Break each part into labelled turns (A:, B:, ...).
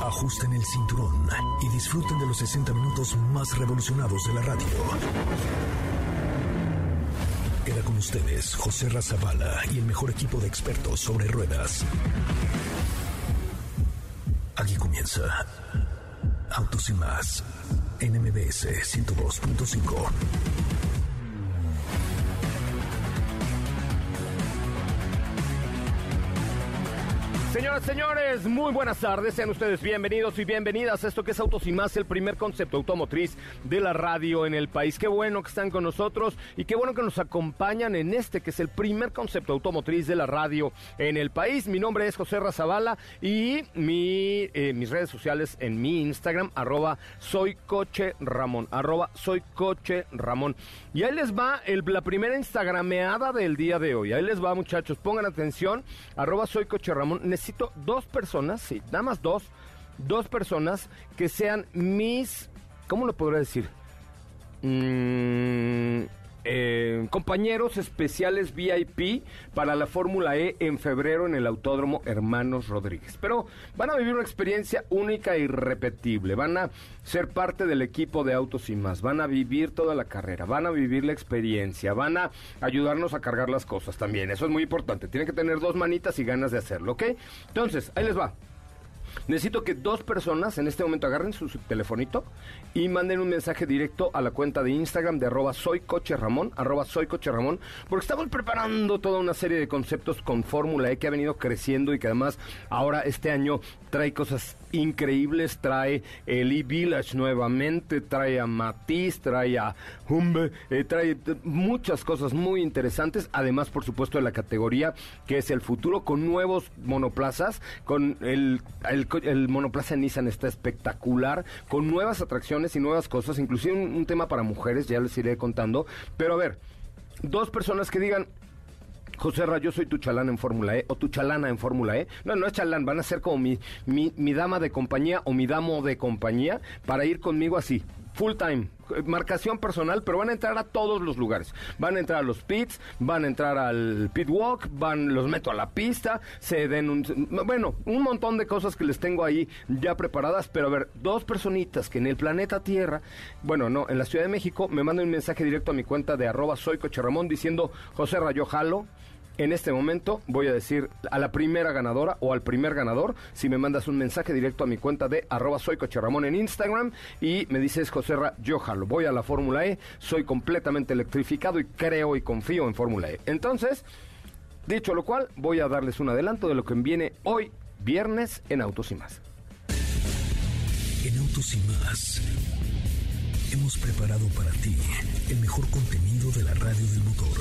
A: Ajusten el cinturón y disfruten de los 60 minutos más revolucionados de la radio. Queda con ustedes José Razabala y el mejor equipo de expertos sobre ruedas. Aquí comienza Autos y más en MBS 102.5.
B: Señoras, señores, muy buenas tardes. Sean ustedes bienvenidos y bienvenidas a esto que es Autos y Más, el primer concepto automotriz de la radio en el país. Qué bueno que están con nosotros y qué bueno que nos acompañan en este que es el primer concepto automotriz de la radio en el país. Mi nombre es José Razabala y eh, mis redes sociales en mi Instagram, arroba soy coche Ramón, arroba soy coche Ramón. Y ahí les va el- la primera instagrameada del día de hoy. Ahí les va, muchachos. Pongan atención. Arroba soy coche Ramón. Dos personas, sí, nada más dos. Dos personas que sean mis. ¿Cómo lo podría decir? Mm, eh, compañeros especiales VIP para la Fórmula E en febrero en el Autódromo Hermanos Rodríguez. Pero van a vivir una experiencia única e irrepetible. Van a ser parte del equipo de Autos y más. Van a vivir toda la carrera. Van a vivir la experiencia. Van a ayudarnos a cargar las cosas también. Eso es muy importante. Tienen que tener dos manitas y ganas de hacerlo, ¿ok? Entonces, ahí les va. Necesito que dos personas en este momento agarren su, telefonito y manden un mensaje directo a la cuenta de Instagram de arroba soy coche Ramón, arroba soy coche Ramón, porque estamos preparando toda una serie de conceptos con Fórmula E que ha venido creciendo y que además ahora este año trae cosas increíbles, trae el e-Village nuevamente, trae a Matiz, trae a Humbe, eh, trae muchas cosas muy interesantes, además por supuesto de la categoría que es el futuro con nuevos monoplazas, con el, el monoplaza Nissan está espectacular, con nuevas atracciones y nuevas cosas, inclusive un, un tema para mujeres, ya les iré contando, pero a ver, dos personas que digan, José Ra, yo soy tu chalán en Fórmula E o tu chalana en Fórmula E. No, no es chalán, van a ser como mi, mi, mi dama de compañía o mi damo de compañía para ir conmigo así, full time, marcación personal, pero van a entrar a todos los lugares. Van a entrar a los pits, van a entrar al pit walk, van, los meto a la pista, se den un... Bueno, un montón de cosas que les tengo ahí ya preparadas, pero a ver, dos personitas que en el planeta Tierra, bueno, no, en la Ciudad de México, me mandan un mensaje directo a mi cuenta de arroba soy Coche Ramón diciendo, José Rayo Jalo, en este momento voy a decir a la primera ganadora o al primer ganador si me mandas un mensaje directo a mi cuenta de arroba soy en Instagram y me dices José Ra, yo jalo, voy a la Fórmula E, soy completamente electrificado y creo y confío en Fórmula E. Entonces, dicho lo cual, voy a darles un adelanto de lo que viene hoy, viernes, en Autos y más.
A: En Autos y más hemos preparado para ti el mejor contenido de la radio del motor.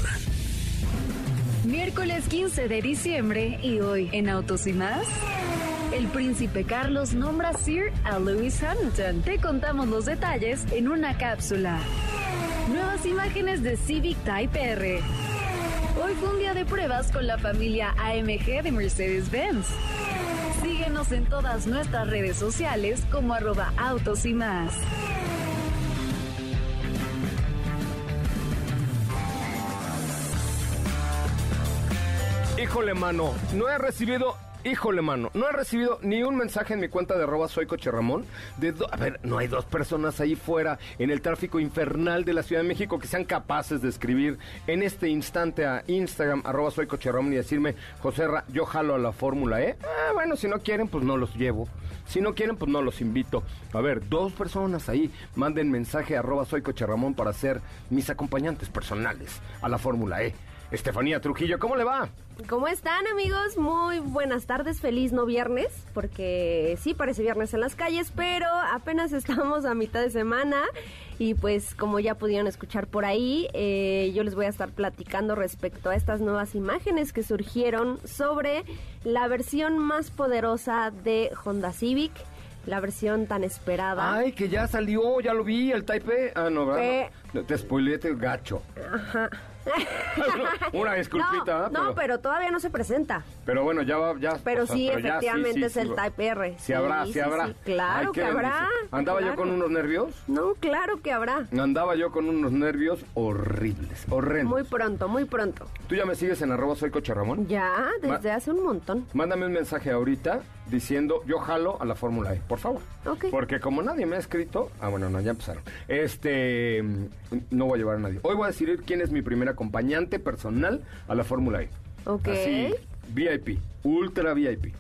C: Miércoles 15 de diciembre y hoy en Autos y más. El príncipe Carlos nombra Sir a Lewis Hamilton. Te contamos los detalles en una cápsula. Nuevas imágenes de Civic Type R. Hoy fue un día de pruebas con la familia AMG de Mercedes-Benz. Síguenos en todas nuestras redes sociales como arroba autos y más.
B: Híjole, mano, no he recibido. Híjole, mano, no he recibido ni un mensaje en mi cuenta de arroba soy Ramón. De a ver, no hay dos personas ahí fuera en el tráfico infernal de la Ciudad de México que sean capaces de escribir en este instante a Instagram arroba soy Ramón y decirme, José Ra, yo jalo a la Fórmula E. Bueno, si no quieren, pues no los llevo. Si no quieren, pues no los invito. A ver, dos personas ahí manden mensaje a arroba soy Ramón para ser mis acompañantes personales a la Fórmula E. Estefanía Trujillo, ¿cómo le va?
D: ¿Cómo están amigos? Muy buenas tardes, feliz no viernes, porque sí parece viernes en las calles, pero apenas estamos a mitad de semana y pues como ya pudieron escuchar por ahí, eh, yo les voy a estar platicando respecto a estas nuevas imágenes que surgieron sobre la versión más poderosa de Honda Civic, la versión tan esperada.
B: Ay, que ya salió, ya lo vi, el Type E. Ah, no, ¿verdad?
D: Eh.
B: No, Te spoileé el gacho.
D: Ajá.
B: Una disculpita,
D: no, no, pero todavía no se presenta.
B: Pero bueno, ya va, ya.
D: Pero
B: o sea,
D: sí, efectivamente
B: sí,
D: es el. Type R.
B: Sí habrá, sí, habrá.
D: Claro
B: Ay,
D: que habrá.
B: ¿Andaba yo con unos nervios?
D: No, claro que habrá.
B: Andaba yo con unos nervios horribles, horrendos.
D: Muy pronto, muy pronto.
B: ¿Tú ya me sigues en arroba soy Coche Ramón?
D: Ya, desde
B: Ma-
D: hace un montón.
B: Mándame un mensaje ahorita diciendo yo jalo a la Fórmula E, por favor.
D: Ok.
B: Porque como nadie me ha escrito, ah bueno, no, ya empezaron. Este, no voy a llevar a nadie. Hoy voy a decidir quién es mi primer acompañante personal a la Fórmula E.
D: Ok.
B: Así, VIP, ultra VIP.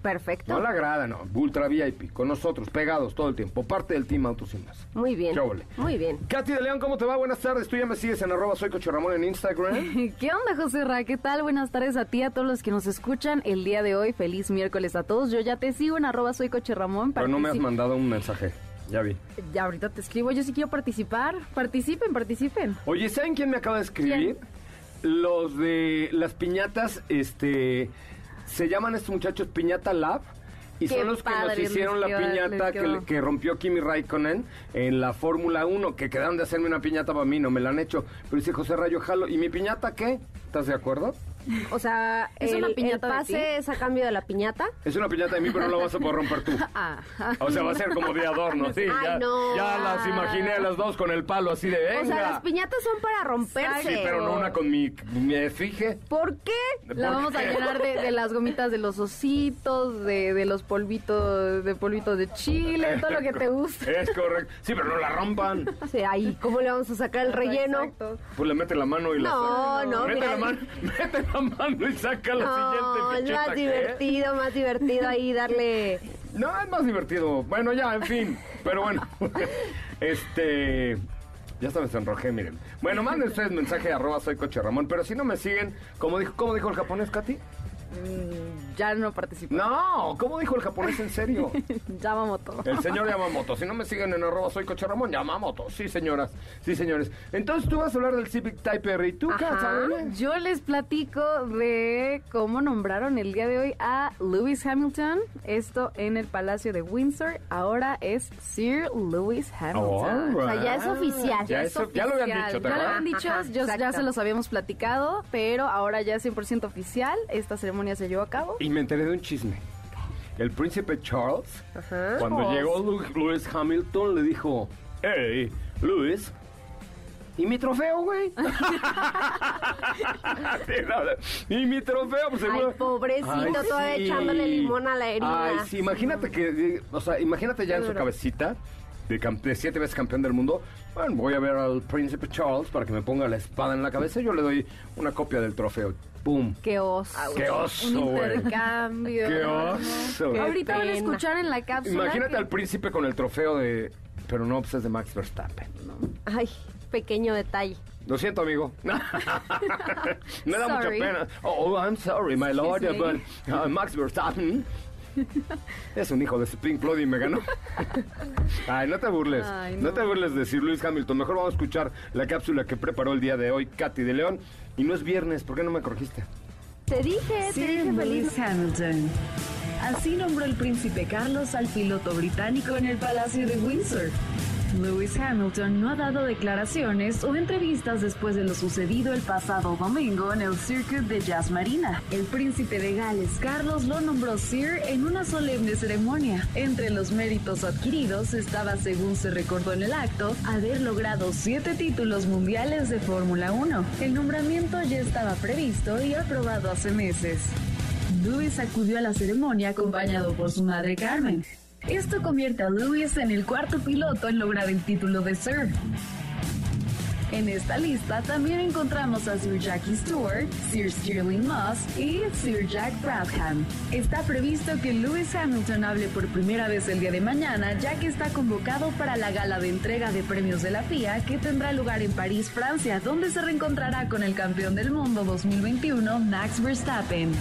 D: Perfecto.
B: No la grada, no, ultra VIP, con nosotros, pegados todo el tiempo, parte del team Autos.
D: Muy bien.
B: Óvole.
D: Muy bien.
B: Katy de León, ¿cómo te va? Buenas tardes. Tú ya me sigues en arroba soy Coche Ramón en Instagram.
E: ¿Qué onda, José Ra? ¿Qué tal? Buenas tardes a ti, a todos los que nos escuchan el día de hoy. Feliz miércoles a todos. Yo ya te sigo en arroba soy Coche Ramón.
B: Pero no me has mandado un mensaje. Ya vi.
E: Ya ahorita te escribo. Yo sí quiero participar. Participen, participen.
B: Oye, ¿saben quién me acaba de escribir? Los de las piñatas, este, se llaman estos muchachos Piñata Lab. Y
E: Qué
B: son los que nos hicieron la
E: quedó-
B: piñata que, que rompió Kimi Raikkonen en la Fórmula 1, que quedaron de hacerme una piñata para mí, no me la han hecho. Pero dice José Rayo Jalo, ¿y mi piñata qué? ¿Estás de acuerdo?
D: O sea,
E: ¿Es
D: el,
E: una piñata
D: el
E: de
D: pase
E: ti?
D: es a cambio de la piñata.
B: Es una piñata de mí, pero no la vas a poder romper tú.
E: Ah,
B: O sea, va a ser como de adorno, sí.
D: Ay,
B: ya,
D: no.
B: ya las imaginé a las dos con el palo así de venga.
D: O sea, las piñatas son para romperse.
B: Sí, pero no una con mi, mi efigie.
D: ¿Por qué?
E: la
B: ¿Por
E: vamos a llenar de, de las gomitas de los ositos, de, de los polvitos, de polvitos de chile, todo lo que te gusta.
B: Es correcto. Sí, pero no la rompan.
D: Sea, ahí, ¿cómo le vamos a sacar el relleno?
E: Exacto.
B: Pues le mete la mano y la
D: No, no,
B: mete
D: mira.
B: la mano, mete la mano y saca la
D: No, es
B: siguiente
D: más
B: picheta, ¿qué?
D: divertido, más divertido ahí darle...
B: No, es más divertido. Bueno, ya, en fin. Pero bueno, este... Ya hasta me sonrojé, miren. Bueno, manden ustedes mensaje arroba soy coche Ramón, pero si no me siguen, como dijo, ¿cómo dijo el japonés, Katy?
E: Mm, Ya no participo.
B: No, ¿cómo dijo el japonés en serio?
E: Yamamoto.
B: El señor Yamamoto. Si no me siguen en arroba soy coche Ramón, Yamamoto. Sí, señoras. Sí, señores. Entonces tú vas a hablar del Civic Type R. ¿Y tú?
E: Yo les platico de cómo nombraron el día de hoy a Lewis Hamilton. Esto en el Palacio de Windsor. Ahora es Sir Lewis Hamilton.
D: O sea, ya es oficial.
B: Ya,
E: Es
B: eso- ya lo habían
E: oficial.
B: dicho, ¿te
E: Ya lo habían dicho, yo- ya se los habíamos platicado, pero ahora ya es 100% oficial. Esta ceremonia se llevó a cabo.
B: Y me enteré de un chisme. El príncipe Charles,
D: Ajá.
B: cuando
E: Charles.
B: llegó Lewis Hamilton, le dijo, hey, Lewis, ¿y mi trofeo, güey? Sí, no, ¿Y mi trofeo? Pues,
D: Ay, pobrecito, todavía echándole limón a la herida.
B: Ay, sí, imagínate que, eh, o sea, imagínate ya en su cabecita, de, de siete veces campeón del mundo, bueno, voy a ver al príncipe Charles para que me ponga la espada en la cabeza y yo le doy una copia del trofeo. ¡Pum!
E: Qué oso.
B: ¡Qué oso,
E: Un
B: güey!
E: intercambio.
B: ¡Qué oso!
D: Qué
E: Ahorita van a escuchar en la cápsula.
B: Imagínate
E: que-
B: al príncipe con el trofeo de... Pero no, pues es de Max Verstappen.
D: Ay, pequeño detalle.
B: Lo siento, amigo. Me da mucha
E: Sorry.
B: pena. Oh, oh, I'm sorry, my lord,
E: Excuse me.
B: but uh, Max Verstappen es un hijo de Pink Floyd y me ganó. Ay, no te burles.
E: Ay,
B: no.
E: no.
B: te burles de Sir Lewis Hamilton. Mejor vamos a escuchar la cápsula que preparó el día de hoy Katy de León. Y no es viernes, ¿por qué no me corregiste?
D: Te dije, te
C: Sir
D: dije feliz.
C: Lewis Hamilton. Así nombró el príncipe Carlos al piloto británico en el Palacio de Windsor. Lewis Hamilton no ha dado declaraciones o entrevistas después de lo sucedido el pasado domingo en el Circuit de Jazz Marina. El príncipe de Gales, Carlos, lo nombró Sir en una solemne ceremonia. Entre los méritos adquiridos estaba, según se recordó en el acto, haber logrado siete títulos mundiales de Fórmula 1. El nombramiento ya estaba previsto y aprobado hace meses. Lewis acudió a la ceremonia acompañado por su madre Carmen. Esto convierte a Lewis en el cuarto piloto en lograr el título de Sir. En esta lista también encontramos a Sir Jackie Stewart, Sir Stirling Moss y Sir Jack Brabham. Está previsto que Lewis Hamilton hable por primera vez el día de mañana, ya que está convocado para la gala de entrega de premios de la FIA que tendrá lugar en París, Francia, donde se reencontrará con el campeón del mundo 2021, Max Verstappen.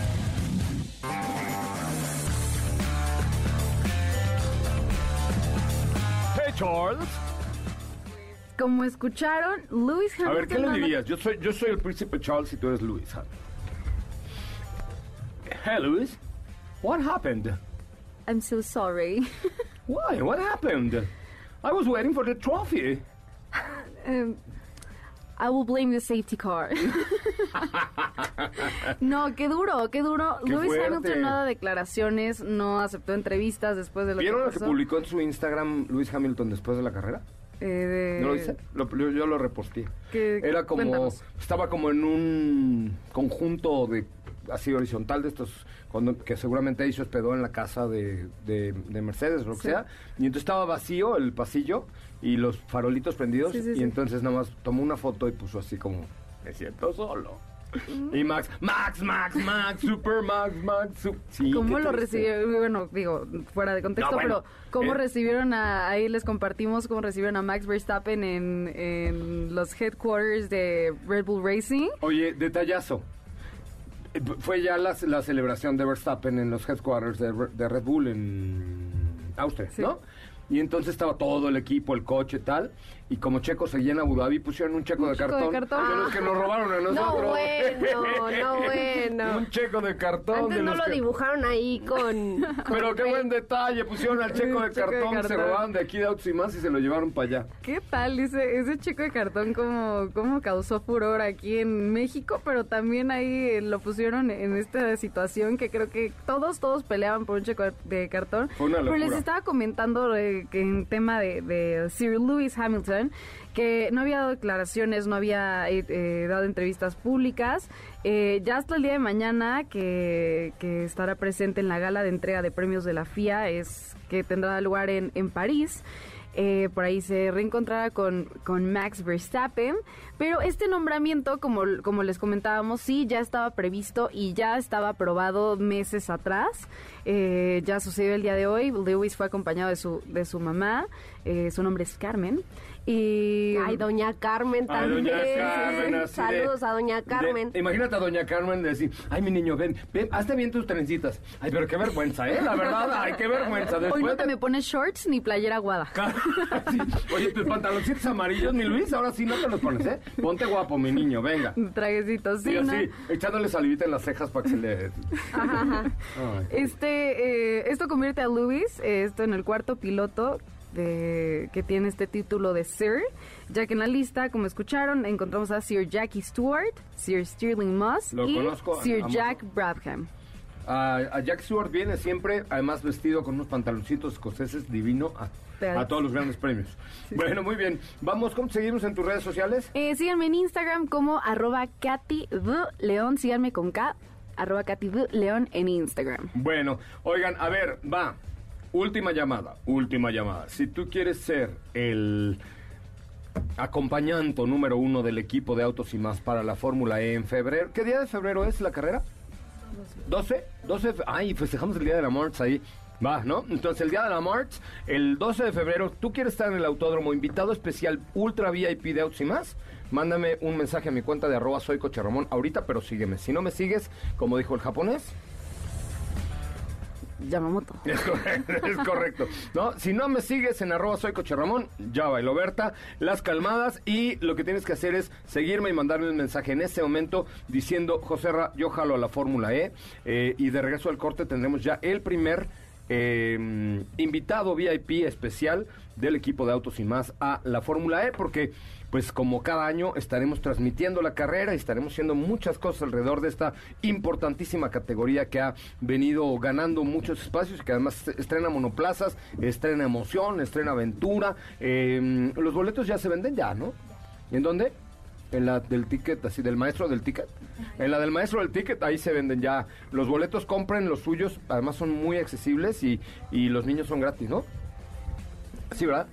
B: Charles.
E: Como escucharon, Lewis Hamilton.
B: A ver, ¿qué le dirías? Yo soy, yo soy el príncipe Charles y tú eres Lewis Hamilton. Hey, Lewis. What happened?
E: I'm so sorry.
B: Why? What happened? I was waiting for the trophy.
E: Um, I will blame the safety car. no, qué duro, qué duro.
B: Qué
E: Lewis
B: fuerte.
E: Hamilton no da declaraciones, no aceptó entrevistas después de lo
B: ¿Vieron
E: que
B: lo que publicó en su Instagram Luis Hamilton después de la carrera?
E: Eh, de-
B: ¿No lo? Lo- yo, yo lo reposté.
E: ¿Qué-
B: Era como,
E: cuéntanos.
B: estaba como en un conjunto de, así horizontal de estos, cuando, que seguramente ahí se hospedó en la casa de, de, de Mercedes, lo que
E: Sí.
B: sea. Y entonces estaba vacío el pasillo y los farolitos prendidos.
E: Sí, sí,
B: y entonces nada más tomó una foto y puso así como, me siento solo.
E: Mm.
B: Y Max, Max, Max, Max, Super Max, Max, su- sí,
E: ¿Cómo lo recibió? Bueno, digo, fuera de contexto,
B: No, bueno,
E: pero ¿cómo
B: eh.
E: recibieron a, ahí les compartimos cómo recibieron a Max Verstappen en, en los headquarters de Red Bull Racing?
B: Oye, detallazo. Fue ya la, la celebración de Verstappen en los headquarters de, de Red Bull en Austria,
E: Sí.
B: ¿no? Y entonces estaba todo el equipo, el coche tal, y como Checo seguía en Abu Dhabi, pusieron un checo,
E: Un
B: de,
E: checo de
B: cartón,
E: cartón.
B: de los que nos robaron a
D: No
B: nosotros.
D: bueno, no bueno.
B: un checo de cartón.
D: Antes
B: de
D: no lo
B: que-
D: dibujaron ahí con...
B: Pero qué buen detalle, pusieron al checo de
E: checo de
B: cartón, se
E: cartón.
B: robaron de aquí de Autos y más y se lo llevaron para allá.
E: ¿Qué tal ese, ese chico de cartón cómo, cómo causó furor aquí en México? Pero también ahí eh, lo pusieron en esta situación que creo que todos, todos peleaban por un chico de cartón.
B: Fue una
E: Pero les
B: locura.
E: estaba comentando eh, que en tema de, de Sir Lewis Hamilton que no había dado declaraciones, no había eh, eh, dado entrevistas públicas. Eh, ya hasta el día de mañana que, que estará presente en la gala de entrega de premios de la FIA es que tendrá lugar en, en París. Eh, por ahí se reencontrará con, con Max Verstappen. Pero este nombramiento, como, como les comentábamos, sí ya estaba previsto y ya estaba aprobado meses atrás. Eh, ya sucedió el día de hoy. Lewis fue acompañado de su, de su mamá. Eh, su nombre es Carmen. Y
D: Ay, doña Carmen
B: Ay,
D: también.
B: doña Carmen, así de-
D: Saludos a doña
B: de-
D: Carmen.
B: imagínate a doña Carmen decir, ay, mi niño, ven, ven, hazte bien tus trencitas. Ay, pero qué vergüenza, ¿eh? La verdad, ay, qué vergüenza.
E: hoy no
B: Después
E: te
B: de-
E: me pones shorts ni playera aguada.
B: Sí. Oye, tus pantaloncitos amarillos, mi Luis, ahora sí no te los pones, ¿eh? Ponte guapo, mi niño, venga.
E: Trajecitos, sí,
B: y
E: ¿no?
B: así, echándole salivita en las cejas para que se le... Ay.
E: Este, eh, esto convierte a Lewis, eh, esto en el cuarto piloto de, que tiene este título de Sir, ya que en la lista, como escucharon, encontramos a Sir Jackie Stewart, Sir Stirling Moss
B: Lo
E: y
B: conozco,
E: Sir. Jack Brabham.
B: A, a Jack Stewart viene siempre, además vestido con unos pantaloncitos escoceses divino a, a todos los grandes premios. Bueno, muy bien. Vamos, ¿cómo seguimos en tus redes sociales?
E: Eh, síganme en Instagram como arroba Katy. León, síganme con K, arroba Katy. León en Instagram.
B: Bueno, oigan, a ver, va. Última llamada, última llamada. Si tú quieres ser el acompañante número uno del equipo de autos y más para la Fórmula E en febrero, ¿qué día de febrero es la carrera? 12, 12, de fe- ay, festejamos el día de la March ahí. Va, ¿no? Entonces, el día de la March, el 12 de febrero, tú quieres estar en el autódromo, invitado especial Ultra VIP de Autos y más, mándame un mensaje a mi cuenta de arroba soy Coche Ramón ahorita, pero sígueme. Si no me sigues, como dijo el japonés,
E: Yamamoto.
B: es correcto. ¿No? Si no me sigues en arroba soy Coche Ramón, ya bailó Berta, las calmadas y lo que tienes que hacer es seguirme y mandarme un mensaje en ese momento diciendo, José Ra, yo jalo a la Fórmula E eh, y de regreso al corte tendremos ya el primer eh, invitado VIP especial del equipo de Autos y más a la Fórmula E porque pues como cada año estaremos transmitiendo la carrera y estaremos haciendo muchas cosas alrededor de esta importantísima categoría que ha venido ganando muchos espacios y que además estrena monoplazas, estrena emoción, estrena aventura. Eh, los boletos ya se venden ya, ¿no? ¿En dónde? En la del ticket, así, del maestro del ticket. En la del maestro del ticket, ahí se venden ya los boletos, compren los suyos, además son muy accesibles y, y los niños son gratis, ¿no? Sí, ¿verdad?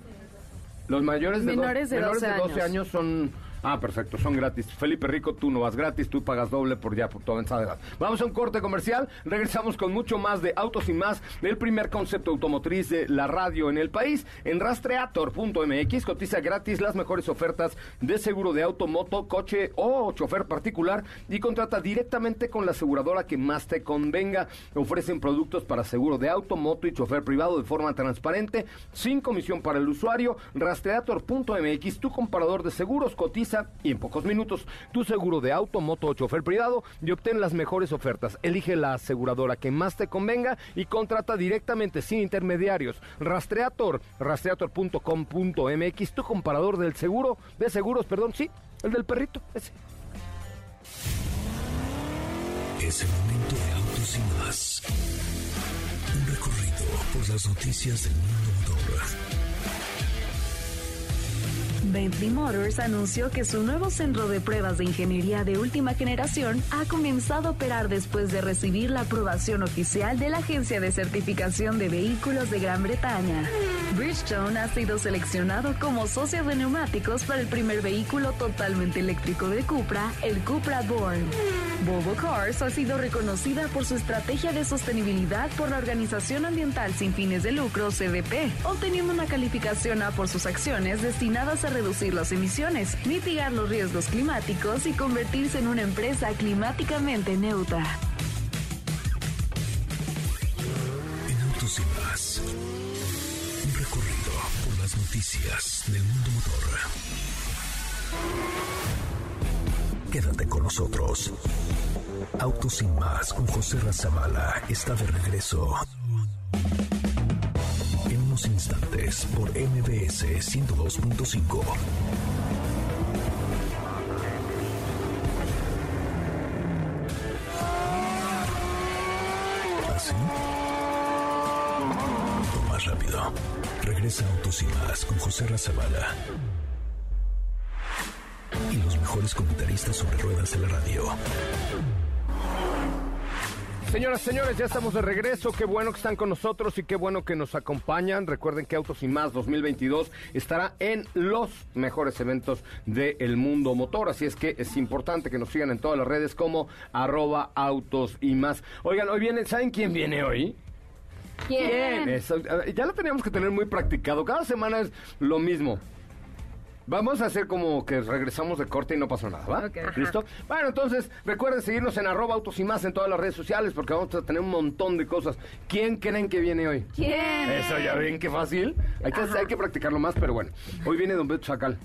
B: Los mayores de,
E: Menores
B: do-
E: de
B: menores
E: 12
B: de 12
E: años.
B: años son... Ah, perfecto, son gratis. Felipe Rico, tú no vas gratis, tú pagas doble por ya por tu avanzada edad. Vamos a un corte comercial, regresamos con mucho más de Autos y Más, del primer concepto automotriz de la radio en el país, en rastreator.mx, cotiza gratis las mejores ofertas de seguro de auto, moto, coche o chofer particular y contrata directamente con la aseguradora que más te convenga. Ofrecen productos para seguro de auto, moto y chofer privado de forma transparente, sin comisión para el usuario. Rastreator.mx, tu comparador de seguros, cotiza y en pocos minutos tu seguro de auto, moto o chofer privado y obtén las mejores ofertas. Elige la aseguradora que más te convenga y contrata directamente sin intermediarios. Rastreator, rastreator.com.mx, tu comparador del seguro, de seguros, perdón, sí, el del perrito, ese.
A: Es el momento de autos y más. Un recorrido por las noticias del mundo.
C: Bentley Motors anunció que su nuevo centro de pruebas de ingeniería de última generación ha comenzado a operar después de recibir la aprobación oficial de la Agencia de Certificación de Vehículos de Gran Bretaña. Bridgestone ha sido seleccionado como socio de neumáticos para el primer vehículo totalmente eléctrico de Cupra, el Cupra Born. Volvo Cars ha sido reconocida por su estrategia de sostenibilidad por la Organización Ambiental sin fines de lucro, CDP, obteniendo una calificación A por sus acciones destinadas a reducir las emisiones, mitigar los riesgos climáticos y convertirse en una empresa climáticamente neutra.
A: En autos y más. Un recorrido por las noticias del mundo motor. Quédate con nosotros. Autos y más con José Razabala está de regreso. En unos instantes por MBS 102.5. ¿Así? O más rápido. Regresa Autos y más con José Razabala. Y los mejores comentaristas sobre ruedas de la radio.
B: Señoras, señores, ya estamos de regreso. Qué bueno que están con nosotros y qué bueno que nos acompañan. Recuerden que Autos y Más 2022 estará en los mejores eventos del mundo motor. Así es que es importante que nos sigan en todas las redes como arroba Autos y Más. Oigan, hoy viene, ¿saben quién viene hoy?
D: ¿Quién?
B: Eso, ya lo teníamos que tener muy practicado. Cada semana es lo mismo. Vamos a hacer como que regresamos de corte y no pasó nada, ¿va?
E: Ok. Ajá.
B: ¿Listo? Bueno, entonces recuerden seguirnos en arroba autos y más en todas las redes sociales porque vamos a tener un montón de cosas. ¿Quién creen que viene hoy?
D: ¿Quién?
B: Eso ya ven qué fácil. Hay que, hay que practicarlo más, pero bueno. Hoy viene Don Beto Sacal.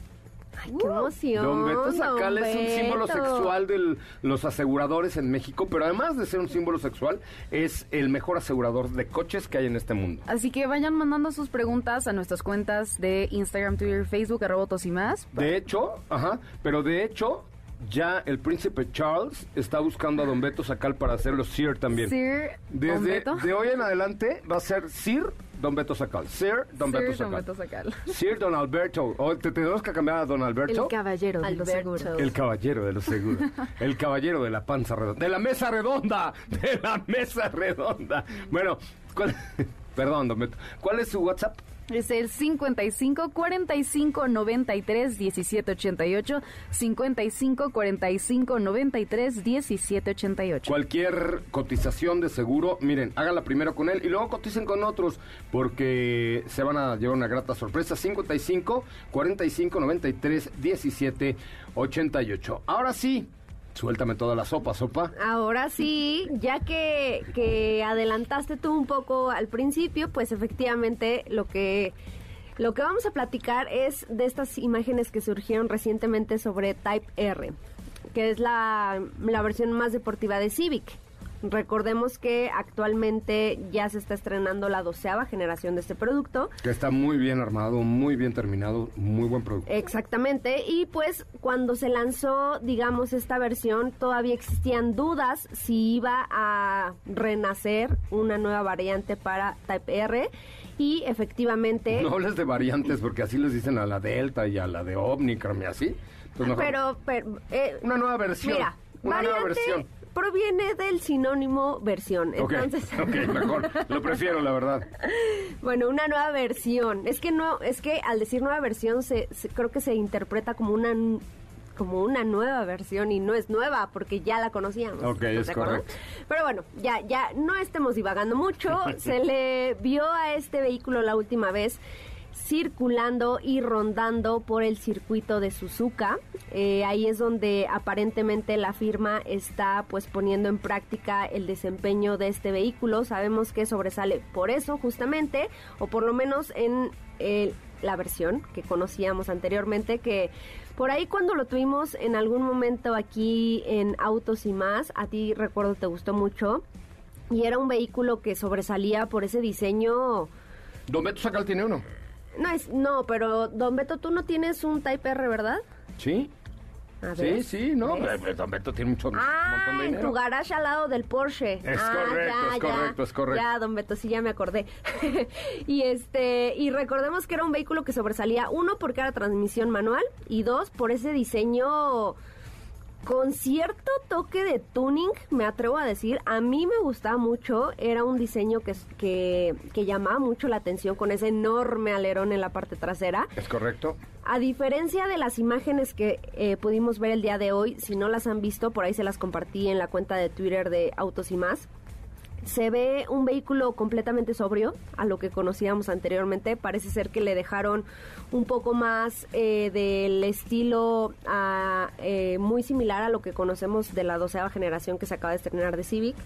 D: Ay, qué emoción.
B: Don Beto Sacal
D: don
B: es un símbolo sexual de los aseguradores en México, pero además de ser un símbolo sexual, es el mejor asegurador de coches que hay en este mundo.
E: Así que vayan mandando sus preguntas a nuestras cuentas de Instagram, Twitter, Facebook, arroba autos y más.
B: De hecho, ajá, pero de hecho, ya el príncipe Charles está buscando a Don Beto Sacal para hacerlo Sir también.
E: Sir Don
B: Desde
E: Beto.
B: de hoy en adelante va a ser Sir Don Beto Sacal. Sir Don
E: Sir
B: Beto
E: Don
B: Sacal.
E: Beto Sacal.
B: Sir Don Alberto. O te tenemos que cambiar a Don Alberto.
E: El caballero de los seguros.
B: El caballero de los seguros. El caballero de la panza redonda. De la mesa redonda. De la mesa redonda. Bueno, ¿cuál- perdón, Don Beto. ¿Cuál es su WhatsApp?
E: Es el 55 45 93 17 88. 55 45 93 17 88.
B: Cualquier cotización de seguro, miren, háganla primero con él y luego coticen con otros porque se van a llevar una grata sorpresa. 55 45 93 17 88. Ahora sí, suéltame toda la sopa, sopa.
D: Ahora sí, ya que, que adelantaste tú un poco al principio, pues efectivamente lo que lo que vamos a platicar es de estas imágenes que surgieron recientemente sobre Type R, que es la, la versión más deportiva de Civic. Recordemos que actualmente ya se está estrenando la doceava generación de este producto.
B: Que está muy bien armado, muy bien terminado, muy buen producto.
D: Exactamente, y pues cuando se lanzó, digamos, esta versión, todavía existían dudas si iba a renacer una nueva variante para Type R, y efectivamente...
B: No hables de variantes porque así les dicen a la Delta y a la de Omnicron y así. Pues
D: pero, pero eh,
B: Una nueva versión.
D: mira,
B: una nueva versión.
D: Proviene del sinónimo versión, entonces...
B: ok, mejor. Lo prefiero, la verdad.
D: Bueno, una nueva versión. Es que no, es que al decir nueva versión se, se- creo que se interpreta como una como una nueva versión y no es nueva porque ya la conocíamos.
B: Ok,
D: ¿estás
B: es correcto.
D: Pero bueno, ya ya no estemos divagando mucho. se le vio a este vehículo la última vez circulando y rondando por el circuito de Suzuka. Eh, ahí es donde aparentemente la firma está pues poniendo en práctica el desempeño de este vehículo. Sabemos que sobresale por eso justamente, o por lo menos en eh, la versión que conocíamos anteriormente, que por ahí cuando lo tuvimos en algún momento aquí en Autos y más, a ti recuerdo te gustó mucho. Y era un vehículo que sobresalía por ese diseño...
B: Don Beto Sacal tiene uno.
D: No, es, no, pero Don Beto, tú no tienes un Type R, ¿verdad?
B: ¿Sí?
D: A
B: Sí,
D: ver,
B: sí, no.
D: ¿ves?
B: eh, Don Beto tiene mucho, un
D: Ah,
B: montón de
D: en tu garage al lado del Porsche.
B: Es
D: Ah,
B: correcto,
D: ya,
B: es
D: ya.
B: correcto, es correcto.
D: Ya, don Beto, sí, ya me acordé. y este, y recordemos que era un vehículo que sobresalía, uno, porque era transmisión manual, y dos, por ese diseño con cierto toque de tuning, me atrevo a decir, a mí me gustaba mucho, era un diseño que, que, que llamaba mucho la atención con ese enorme alerón en la parte trasera.
B: Es correcto.
D: A diferencia de las imágenes que eh, pudimos ver el día de hoy, si no las han visto, por ahí se las compartí en la cuenta de Twitter de Autos y más. Se ve un vehículo completamente sobrio a lo que conocíamos anteriormente. Parece ser que le dejaron un poco más eh, del estilo ah, eh, muy similar a lo que conocemos de la doceava generación que se acaba de estrenar de Civic.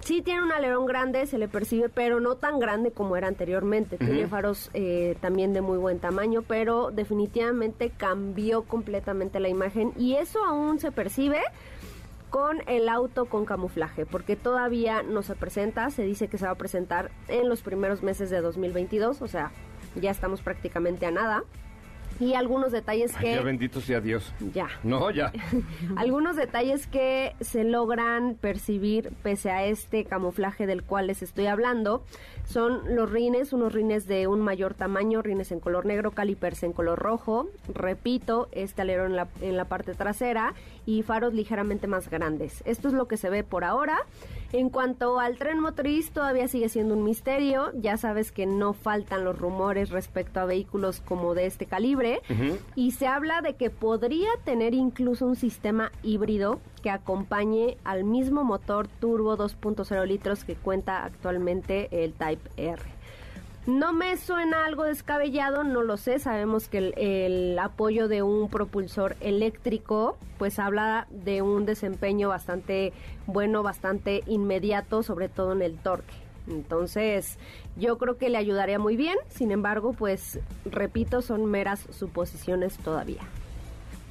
D: Sí tiene un alerón grande, se le percibe, pero no tan grande como era anteriormente. Tiene faros eh, también de muy buen tamaño, pero definitivamente cambió completamente la imagen y eso aún se percibe con el auto con camuflaje, porque todavía no se presenta, se dice que se va a presentar en los primeros meses de 2022, o sea, ya estamos prácticamente a nada. Y algunos detalles
B: Ay,
D: que...
B: ya bendito sea Dios.
D: Ya.
B: No, ya.
D: Algunos detalles que se logran percibir pese a este camuflaje del cual les estoy hablando son los rines, unos rines de un mayor tamaño, rines en color negro, calipers en color rojo, repito, este alerón en la, en la parte trasera y faros ligeramente más grandes. Esto es lo que se ve por ahora. En cuanto al tren motriz, todavía sigue siendo un misterio. Ya sabes que no faltan los rumores respecto a vehículos como de este calibre. Y se habla de que podría tener incluso un sistema híbrido que acompañe al mismo motor turbo 2.0 litros que cuenta actualmente el Type R. No me suena algo descabellado, no lo sé. Sabemos que el, apoyo de un propulsor eléctrico, pues habla de un desempeño bastante bueno, bastante inmediato, sobre todo en el torque. Entonces, yo creo que le ayudaría muy bien. Sin embargo, pues, repito, son meras suposiciones todavía.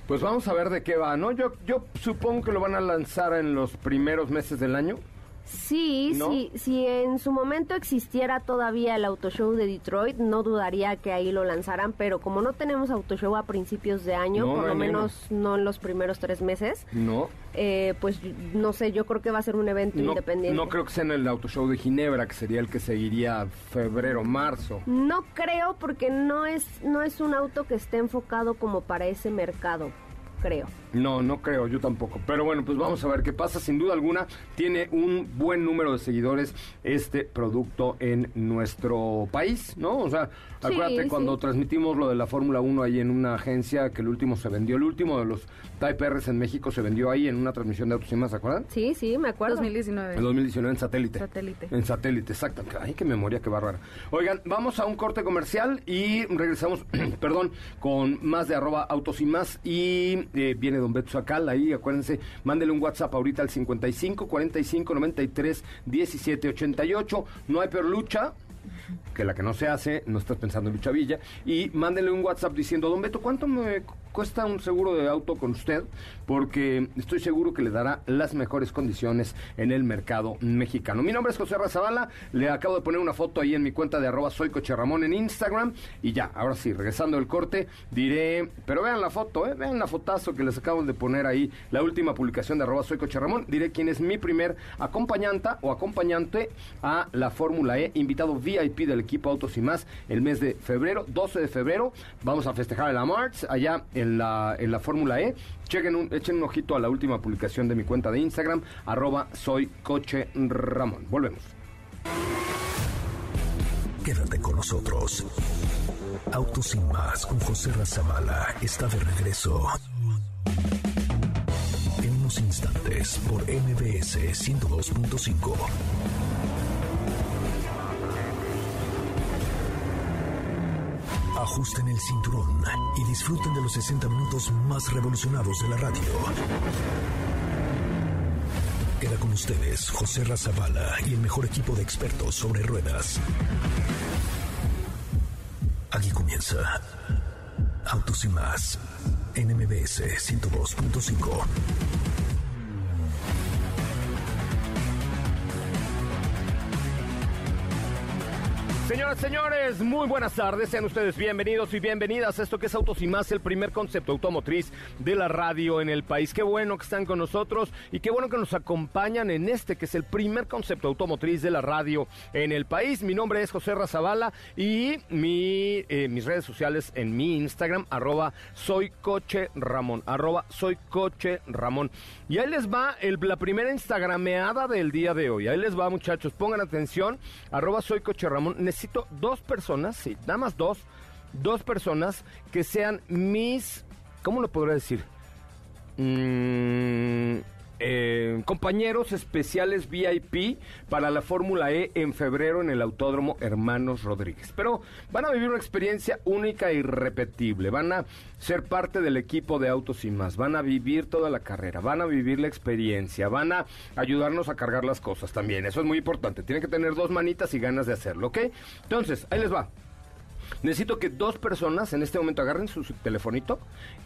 B: Pues vamos a ver de qué va, ¿no? Yo, yo supongo que lo van a lanzar en los primeros meses del año.
D: Sí,
B: ¿No?
D: sí, si en su momento existiera todavía el Auto Show de Detroit, no dudaría que ahí lo lanzaran, pero como no tenemos Auto Show a principios de año,
B: No,
D: por lo menos no en los primeros tres meses,
B: No.
D: eh, pues no sé, yo creo que va a ser un evento
B: No,
D: independiente.
B: no creo que sea en el Auto Show de Ginebra, que sería el que seguiría febrero, marzo.
D: No creo porque no es, no es un auto que esté enfocado como para ese mercado, creo.
B: No, no creo, yo tampoco. Pero bueno, pues vamos a ver qué pasa. Sin duda alguna, tiene un buen número de seguidores este producto en nuestro país, ¿no? O sea,
D: Sí,
B: acuérdate
D: sí.
B: cuando transmitimos lo de la Fórmula 1 ahí en una agencia, que el último se vendió, el último de los Type Rs en México se vendió ahí en una transmisión de Autos y Más, ¿se acuerdan?
D: Sí, sí, me acuerdo.
E: 2019.
B: En 2019 en satélite.
E: Satélite.
B: En satélite, exacto. Ay, qué memoria, qué bárbara. Oigan, vamos a un corte comercial y regresamos, perdón, con más de arroba autos y más. Y eh, viene Don Beto ahí, acuérdense, mándele un WhatsApp ahorita al 55 45 93 17 88. No hay peor lucha que la que no se hace, no estás pensando en Lucha Villa, y mándele un WhatsApp diciendo, Don Beto, ¿cuánto me cuesta un seguro de auto con usted? Porque estoy seguro que le dará las mejores condiciones en el mercado mexicano. Mi nombre es José Razabala, le acabo de poner una foto ahí en mi cuenta de arroba soy Ramón en Instagram, y ya, ahora sí, regresando del corte, diré, pero vean la foto, eh, vean la fotazo que les acabo de poner ahí, la última publicación de arroba soy Ramón, diré quién es mi primer acompañanta o acompañante a la Fórmula E, invitado VIP del equipo Autos y más, el mes de febrero, 12 de febrero, vamos a festejar el Amarts allá en la, en la Fórmula E. Chequen echen un ojito a la última publicación de mi cuenta de Instagram, arroba soy coche Ramón. Volvemos.
A: Quédate con nosotros. Autos sin más con José Razabala está de regreso. En unos instantes por MBS 102.5. Ajusten el cinturón y disfruten de los 60 minutos más revolucionados de la radio. Queda con ustedes José Razabala y el mejor equipo de expertos sobre ruedas. Aquí comienza Autos y más en MBS 102.5.
B: Señoras, señores, muy buenas tardes. Sean ustedes bienvenidos y bienvenidas a esto que es Autos y Más, el primer concepto automotriz de la radio en el país. Qué bueno que están con nosotros y qué bueno que nos acompañan en este que es el primer concepto automotriz de la radio en el país. Mi nombre es José Razabala y eh, mis redes sociales en mi Instagram, arroba soy Ramón, arroba soy Ramón. Y ahí les va el- la primera instagrameada del día de hoy. Ahí les va, muchachos. Pongan atención, arroba soy Ramón. Necesito dos personas, sí, nada más dos, dos personas que sean mis, ¿cómo lo podría decir? Mm, eh, compañeros especiales VIP para la Fórmula E en febrero en el Autódromo Hermanos Rodríguez. Pero van a vivir una experiencia única e irrepetible. Van a ser parte del equipo de Autos y más. Van a vivir toda la carrera. Van a vivir la experiencia. Van a ayudarnos a cargar las cosas también. Eso es muy importante. Tienen que tener dos manitas y ganas de hacerlo, ¿ok? Entonces, ahí les va. Necesito que dos personas en este momento agarren su, telefonito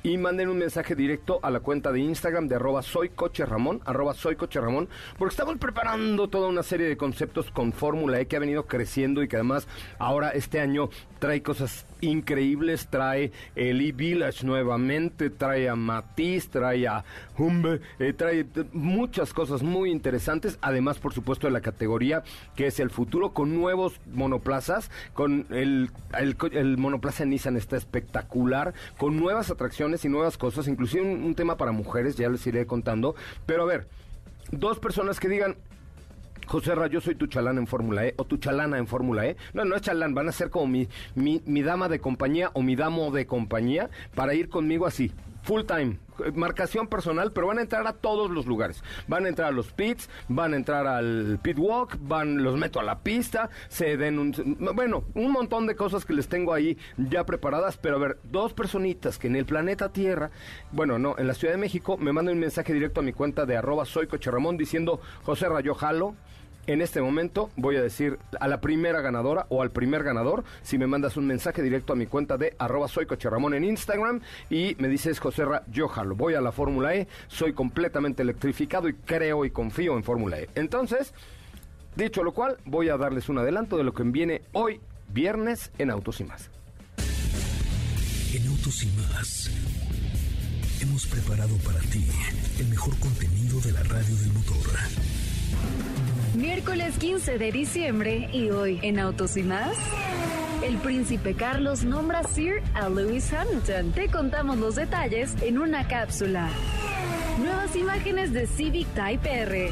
B: y manden un mensaje directo a la cuenta de Instagram de arroba soy coche Ramón, arroba soy coche Ramón, porque estamos preparando toda una serie de conceptos con Fórmula E que ha venido creciendo y que además ahora este año trae cosas increíbles, trae el E-Village nuevamente, trae a Matiz, trae a Humbe, eh, trae muchas cosas muy interesantes, además por supuesto de la categoría que es el futuro con nuevos monoplazas, con el, el, co- el monoplaza Nissan está espectacular, con nuevas atracciones y nuevas cosas, inclusive un, un tema para mujeres, ya les iré contando, pero a ver, dos personas que digan, José Ra, yo soy tu chalán en Fórmula E o tu chalana en Fórmula E. No, no es chalán, van a ser como mi, mi, dama de compañía o mi damo de compañía para ir conmigo así, full time, marcación personal, pero van a entrar a todos los lugares. Van a entrar a los pits, van a entrar al pit walk, van, los meto a la pista, se den un... Bueno, un montón de cosas que les tengo ahí ya preparadas, pero a ver, dos personitas que en el planeta Tierra, bueno, no, en la Ciudad de México, me mandan un mensaje directo a mi cuenta de arroba soy diciendo, José Rayo Jalo, en este momento voy a decir a la primera ganadora o al primer ganador si me mandas un mensaje directo a mi cuenta de arroba soy Ramón en Instagram y me dices José Ra, yo jalo, voy a la Fórmula E, soy completamente electrificado y creo y confío en Fórmula E. Entonces, dicho lo cual, voy a darles un adelanto de lo que viene hoy, viernes, en Autos y Más.
A: En Autos y más hemos preparado para ti el mejor contenido de la radio del motor.
C: Miércoles 15 de diciembre y hoy en Autos y más. El príncipe Carlos nombra Sir a Lewis Hamilton. Te contamos los detalles en una cápsula. Nuevas imágenes de Civic Type R.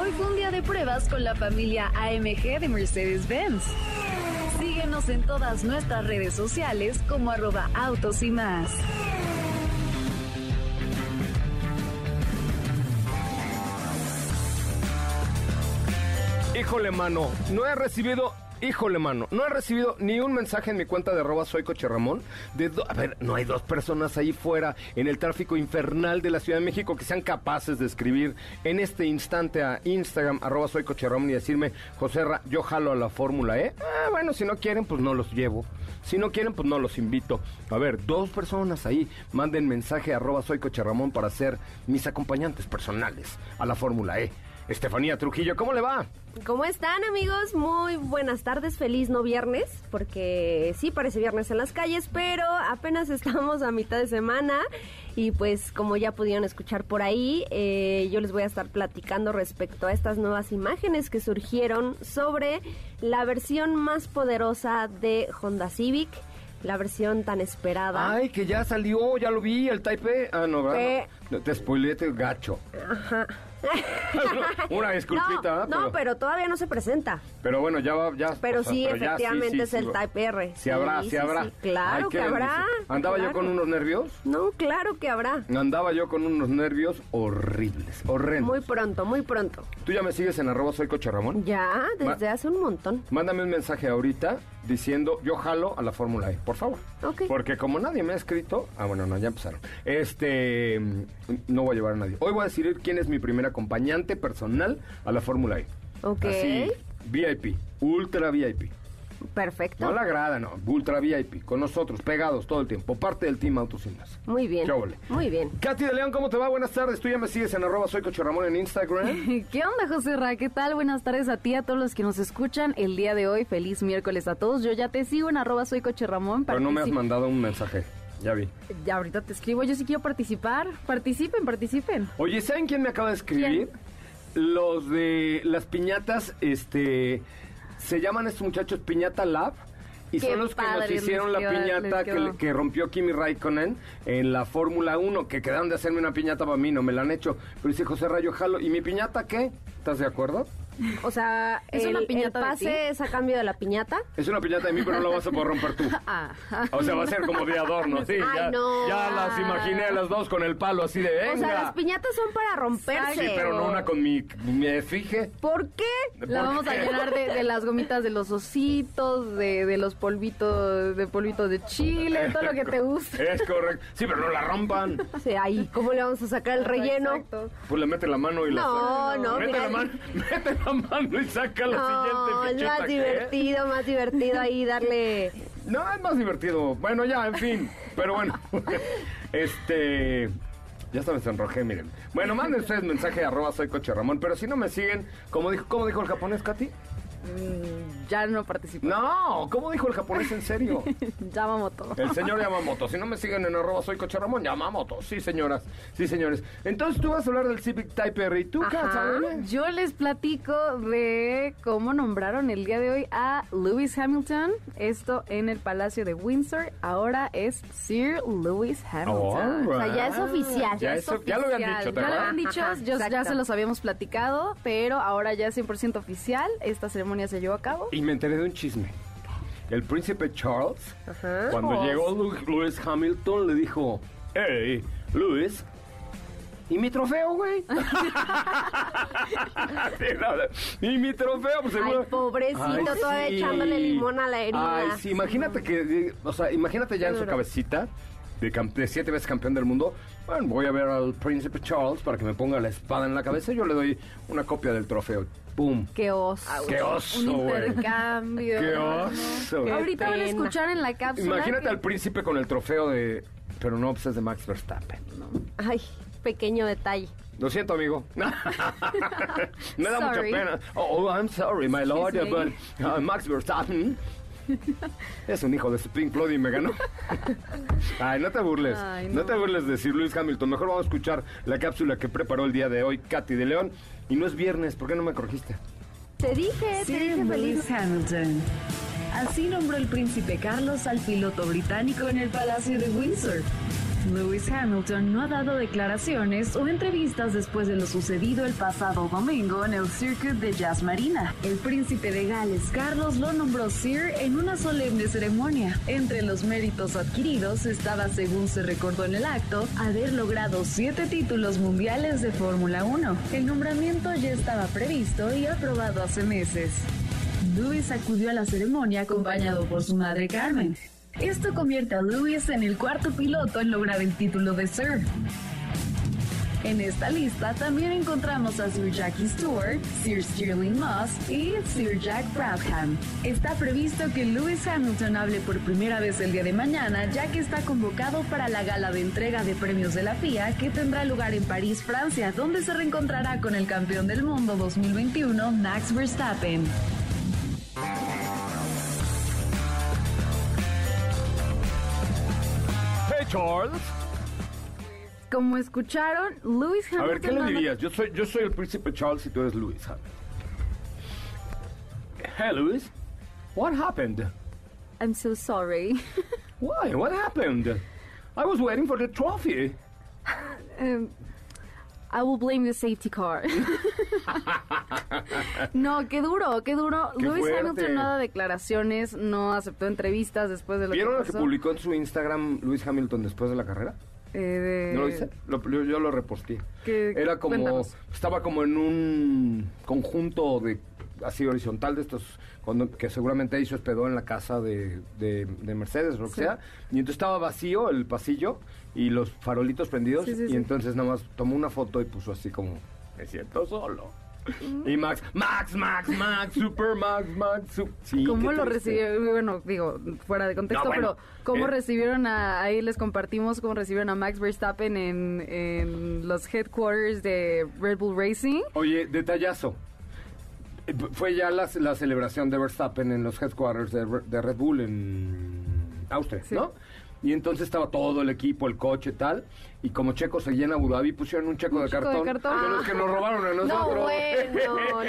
C: Hoy fue un día de pruebas con la familia AMG de Mercedes-Benz. Síguenos en todas nuestras redes sociales como arroba autos y más.
B: Híjole, mano, no he recibido, híjole, mano, no he recibido ni un mensaje en mi cuenta de arroba soy Ramón. De do- a ver, no hay dos personas ahí fuera en el tráfico infernal de la Ciudad de México que sean capaces de escribir en este instante a Instagram, arroba soy Ramón y decirme, José Ra, yo jalo a la Fórmula E. Bueno, si no quieren, pues no los llevo. Si no quieren, pues no los invito. A ver, dos personas ahí, manden mensaje a arroba soy Ramón para ser mis acompañantes personales a la Fórmula E. Estefanía Trujillo, ¿cómo le va?
D: ¿Cómo están amigos? Muy buenas tardes, feliz no viernes, porque sí parece viernes en las calles, pero apenas estamos a mitad de semana y pues como ya pudieron escuchar por ahí, eh, yo les voy a estar platicando respecto a estas nuevas imágenes que surgieron sobre la versión más poderosa de Honda Civic, la versión tan esperada.
B: Ay, que ya salió, ya lo vi, el Type. Ah, no, ¿verdad?
D: Eh.
B: Te spoileé, te gacho. Una disculpita,
D: no,
B: ¿eh?
D: no, pero todavía no se presenta.
B: Pero bueno, ya va, ya.
D: Pero
B: sea,
D: sí,
B: ya,
D: efectivamente
B: sí,
D: es
B: sí,
D: el. Type R.
B: Sí, habrá, sí, habrá.
D: claro
B: Ay,
D: que habrá.
B: ¿Andaba yo con unos nervios?
D: No, claro que habrá.
B: Andaba yo con unos nervios horribles, horrendos.
D: Muy pronto, muy pronto.
B: ¿Tú ya me sigues en arroba soy coche Ramón?
D: Ya, desde
B: Ma-
D: hace un montón.
B: Mándame un mensaje ahorita diciendo yo jalo a la Fórmula E, por favor.
D: Ok.
B: Porque como nadie me ha escrito, ah bueno, no, ya empezaron. Este, no voy a llevar a nadie. Hoy voy a decidir quién es mi primer acompañante personal a la Fórmula E.
D: Ok.
B: Así, VIP, ultra VIP.
D: Perfecto.
B: No la grada, no. Ultra VIP, con nosotros, pegados todo el tiempo. Parte del Team Autos Sin Más.
D: Muy bien.
B: Qué óvole.
D: Muy bien.
B: Katy de León, ¿cómo te va? Buenas tardes. Tú ya me sigues en arroba soy Ramón en Instagram.
E: ¿Qué onda, José Ra? ¿Qué tal? Buenas tardes a ti, a todos los que nos escuchan el día de hoy. Feliz miércoles a todos. Yo ya te sigo en arroba soy Ramón.
B: Pero no me has mandado un mensaje. Ya vi.
E: Ya ahorita te escribo. Yo sí quiero participar. Participen, participen.
B: Oye, ¿saben quién me acaba de escribir? Los de las piñatas, este, se llaman estos muchachos Piñata Lab. Y
E: Qué
B: son los que nos hicieron la piñata que, que rompió Kimi Raikkonen en la Fórmula 1, que quedaron de hacerme una piñata para mí, no me la han hecho. Pero dice José Rayo Jalo, ¿y mi piñata qué? ¿Estás de acuerdo?
D: O sea,
E: ¿Es
D: el,
E: una
D: el
E: piñata de ti?
D: pase es a cambio de la piñata.
B: Es una piñata de mí, pero no la vas a poder romper tú.
E: Ah,
B: O sea, va a ser como de adorno, sí.
D: Ay,
B: ya,
D: no.
B: ya las imaginé las dos con el palo así de venga.
D: O sea, las piñatas son para romperse.
B: Sí, pero no una con mi, mi efigie.
D: ¿Por qué?
E: la
B: ¿Por
E: vamos a llenar de, de las gomitas de los ositos, de, de los polvitos, de polvitos de chile, todo lo que te guste.
B: Es correcto. Sí, pero no la rompan.
D: Sea, ahí, ¿cómo le vamos a sacar el relleno?
E: Exacto.
B: Pues le mete la mano y la
D: No,
B: saca.
D: no,
B: mete
D: mira.
B: la mano, mete la mano y saca la
D: No,
B: siguiente
D: es más
B: que-
D: divertido, más divertido ahí darle...
B: No, es más divertido. Bueno, ya, en fin. Pero bueno, este... Ya hasta me sonrojé, miren. Bueno, manden ustedes mensaje arroba soy coche Ramón, pero si no me siguen, como dijo, ¿cómo dijo el japonés, Katy?
E: Mm, ya no participo.
B: No, ¿cómo dijo el japonés en serio?
E: Yamamoto.
B: El señor Yamamoto. Si no me siguen en arroba soy coche Ramón, Yamamoto. Sí, señoras. Sí, señores. Entonces tú vas a hablar del Civic Type R. ¿Y tú,
D: Ajá.
E: Yo les platico de cómo nombraron el día de hoy a Lewis Hamilton. Esto en el Palacio de Windsor. Ahora es Sir Lewis Hamilton.
D: O sea, ya es oficial.
B: Ya,
E: Es
B: eso- ya lo habían
E: oficial.
B: dicho, ¿te
E: Ya lo habían dicho, yo- ya se los habíamos platicado, pero ahora ya es 100% oficial. Esta ceremonia se llevó a cabo.
B: Y me enteré de un chisme. El príncipe Charles,
D: Ajá.
B: cuando
E: Charles.
B: llegó Lu- Lewis Hamilton, le dijo, hey, Lewis, ¿y mi trofeo, güey? Sí, no, ¿Y mi trofeo? Pues,
D: Ay,
B: seguro-
D: pobrecito,
B: Ay,
D: todavía
B: sí.
D: echándole limón a la herida.
B: Ay, sí, imagínate que, o sea, imagínate ya en su
D: duro.
B: cabecita, de, cam- de siete veces campeón del mundo, bueno, voy a ver al príncipe Charles para que me ponga la espada en la cabeza y yo le doy una copia del trofeo. ¡Pum!
E: Qué oso.
B: ¡Qué oso,
E: Un
B: güey!
E: intercambio.
B: ¡Qué oso!
D: Qué
E: Ahorita van a
D: pena.
E: escuchar en la cápsula.
B: Imagínate
E: que-
B: al príncipe con el trofeo de... Pero no, pues es de Max Verstappen.
D: Ay, pequeño detalle.
B: Lo siento, amigo. Me da mucha
E: Sorry.
B: pena. Oh, I'm sorry, my lord,
E: Excuse
B: but uh, Max Verstappen es un hijo de su Pink Floyd y me ganó. Ay, no te burles.
E: Ay,
B: no.
E: no.
B: te burles de Sir Lewis Hamilton. Mejor vamos a escuchar la cápsula que preparó el día de hoy Katy de León. Y no es viernes, ¿por qué no me corregiste?
D: Te dije, te
C: Sir
D: dije feliz.
C: Lewis Hamilton. Así nombró el príncipe Carlos al piloto británico en el Palacio de Windsor. Lewis Hamilton no ha dado declaraciones o entrevistas después de lo sucedido el pasado domingo en el Circuit de Jazz Marina. El príncipe de Gales, Carlos, lo nombró Sir en una solemne ceremonia. Entre los méritos adquiridos estaba, según se recordó en el acto, haber logrado siete títulos mundiales de Fórmula 1. El nombramiento ya estaba previsto y aprobado hace meses. Lewis acudió a la ceremonia acompañado por su madre Carmen. Esto convierte a Lewis en el cuarto piloto en lograr el título de Sir. En esta lista también encontramos a Sir Jackie Stewart, Sir Stirling Moss y Sir Jack Brabham. Está previsto que Lewis Hamilton hable por primera vez el día de mañana, ya que está convocado para la gala de entrega de premios de la FIA que tendrá lugar en París, Francia, donde se reencontrará con el campeón del mundo 2021, Max Verstappen.
B: Charles.
E: Como escucharon, Lewis Hamilton.
B: A ver, ¿qué le dirías? Yo soy, yo soy el príncipe Charles y tú eres Lewis Hamilton. Hey, Lewis. What happened?
E: I'm so sorry.
B: Why? What happened? I was waiting for the trophy.
E: Um, I will blame the safety car. no, qué duro, qué duro.
B: Qué
E: Lewis
B: fuerte.
E: Hamilton no da declaraciones, no aceptó entrevistas después de lo
B: ¿Vieron
E: que
B: lo que publicó en su Instagram Luis Hamilton después de la carrera?
E: Eh, de-
B: ¿No lo? Lo- yo, yo lo reposté.
E: ¿Qué-
B: Era como,
E: cuéntanos.
B: estaba como en un conjunto de así horizontal de estos cuando, que seguramente ahí se hospedó en la casa de, de, de Mercedes o lo que
E: Sí.
B: sea. Y entonces estaba vacío el pasillo y los farolitos prendidos.
E: Sí, sí,
B: y entonces nada más tomó una foto y puso así como, me siento solo. Y Max, Max, Max, Max, Super Max, Max. su- Sí,
E: ¿Cómo lo recibieron? Bueno, digo, fuera de contexto,
B: No, bueno,
E: pero ¿cómo
B: eh.
E: recibieron a, ahí les compartimos cómo recibieron a Max Verstappen en, en los headquarters de Red Bull Racing?
B: Oye, detallazo. Eh, Fue ya la, la celebración de Verstappen en los headquarters de, de Red Bull en Austria,
E: Sí.
B: ¿no? Y entonces estaba todo el equipo, el coche, tal. Y como Checo seguía en Abu Dhabi, pusieron un checo,
E: Un
B: de,
E: checo de
B: cartón,
E: cartón.
B: de los que nos robaron a
D: No
B: nosotros.
D: bueno,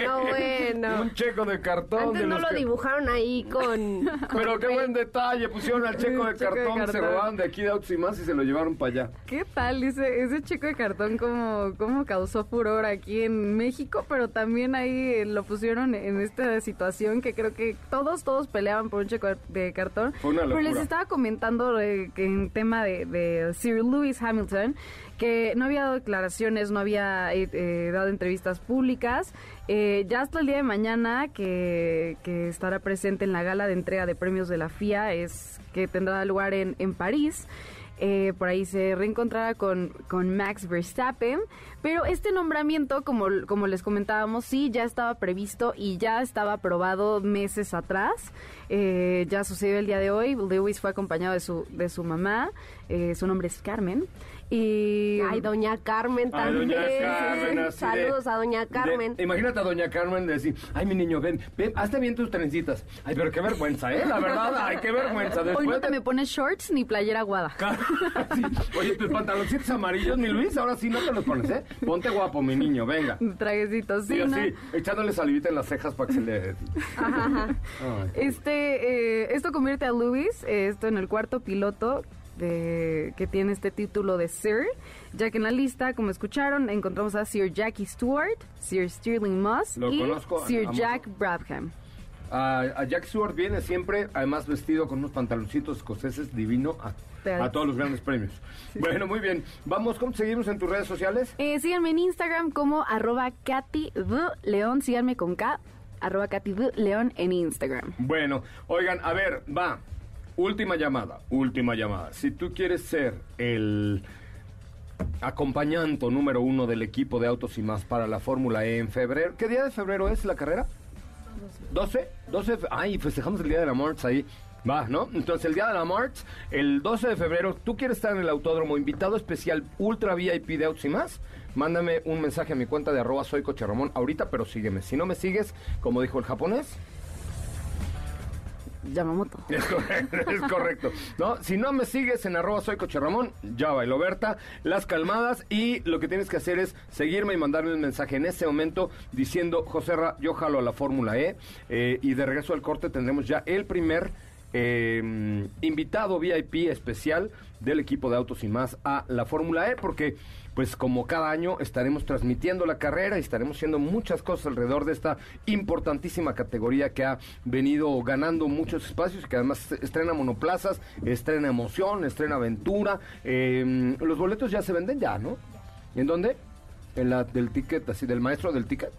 D: no bueno.
B: un checo de cartón.
D: Antes
B: de
D: no
B: los
D: lo
B: que-
D: dibujaron ahí con... con
B: Pero qué buen detalle, pusieron al checo de
E: checo de
B: cartón, se
E: cartón.
B: robaron de aquí de Autos y más y se lo llevaron para allá.
E: ¿Qué tal ese, ese chico de cartón cómo causó furor aquí en México? Pero también ahí eh, lo pusieron en esta situación que creo que todos, todos peleaban por un chico de cartón.
B: Fue una
E: Pero les
B: locura.
E: estaba comentando eh, que en tema de, de Sir Lewis Hamilton, que no había dado declaraciones, no había eh, eh, dado entrevistas públicas. Eh, ya hasta el día de mañana que, que estará presente en la gala de entrega de premios de la FIA, es que tendrá lugar en, en París. Eh, por ahí se reencontrará con, con Max Verstappen. Pero este nombramiento, como, como les comentábamos, sí ya estaba previsto y ya estaba aprobado meses atrás. Eh, ya sucedió el día de hoy. Lewis fue acompañado de su, de su mamá. Eh, su nombre es Carmen. Y
D: Ay, doña Carmen
B: Ay,
D: también.
B: doña Carmen, así de-
D: Saludos a doña
B: de-
D: Carmen.
B: imagínate a doña Carmen decir, ay, mi niño, ven, ven, hazte bien tus trencitas. Ay, pero qué vergüenza, ¿eh? La verdad, ay, qué vergüenza.
E: hoy
B: Después
E: no te
B: de-
E: me pones shorts ni playera aguada.
B: Sí. Oye, tus pantaloncitos amarillos, mi Luis, ahora sí no te los pones, ¿eh? Ponte guapo, mi niño, venga.
E: Trajecitos, sí,
B: Y
E: ¿no?
B: así, echándole salivita en las cejas para que se le... Ay.
E: Este, eh, esto convierte a Lewis, eh, esto en el cuarto piloto de, que tiene este título de Sir, ya que en la lista, como escucharon, encontramos a Sir Jackie Stewart, Sir Stirling Moss
B: Lo
E: y
B: conozco,
E: Sir
B: ambos.
E: Jack Brabham.
B: A, a Jack Stewart viene siempre, además vestido con unos pantaloncitos escoceses divino a, a todos los grandes premios. Bueno, muy bien. Vamos, ¿cómo seguimos en tus redes sociales?
E: Eh, síganme en Instagram como arroba Katy León, síganme con K, arroba Katy León en Instagram.
B: Bueno, oigan, a ver, va. Última llamada, última llamada. Si tú quieres ser el acompañante número uno del equipo de autos y más para la Fórmula E en febrero, ¿qué día de febrero es la carrera? 12, 12, fe- ay, festejamos el Día de la March ahí. Va, ¿no? Entonces, el Día de la March, el 12 de febrero, tú quieres estar en el autódromo, invitado especial Ultra VIP de Autos y más, mándame un mensaje a mi cuenta de arroba soy Coche Ramón ahorita, pero sígueme. Si no me sigues, como dijo el japonés,
E: Yamamoto.
B: es correcto, es correcto. ¿No? Si no me sigues en arroba soy Coche Ramón, ya bailó Berta, las calmadas y lo que tienes que hacer es seguirme y mandarme un mensaje en ese momento diciendo, José Ra, yo jalo a la Fórmula E eh, y de regreso al corte tendremos ya el primer eh, invitado VIP especial del equipo de Autos y más a la Fórmula E porque pues como cada año estaremos transmitiendo la carrera y estaremos haciendo muchas cosas alrededor de esta importantísima categoría que ha venido ganando muchos espacios y que además estrena monoplazas, estrena emoción, estrena aventura. Eh, los boletos ya se venden ya, ¿no? ¿En dónde? En la del ticket, así, del maestro del ticket.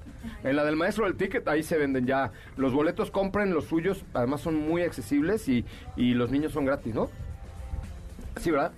B: En la del maestro del ticket, ahí se venden ya los boletos, compren los suyos, además son muy accesibles y, y los niños son gratis, ¿no? Sí, ¿verdad?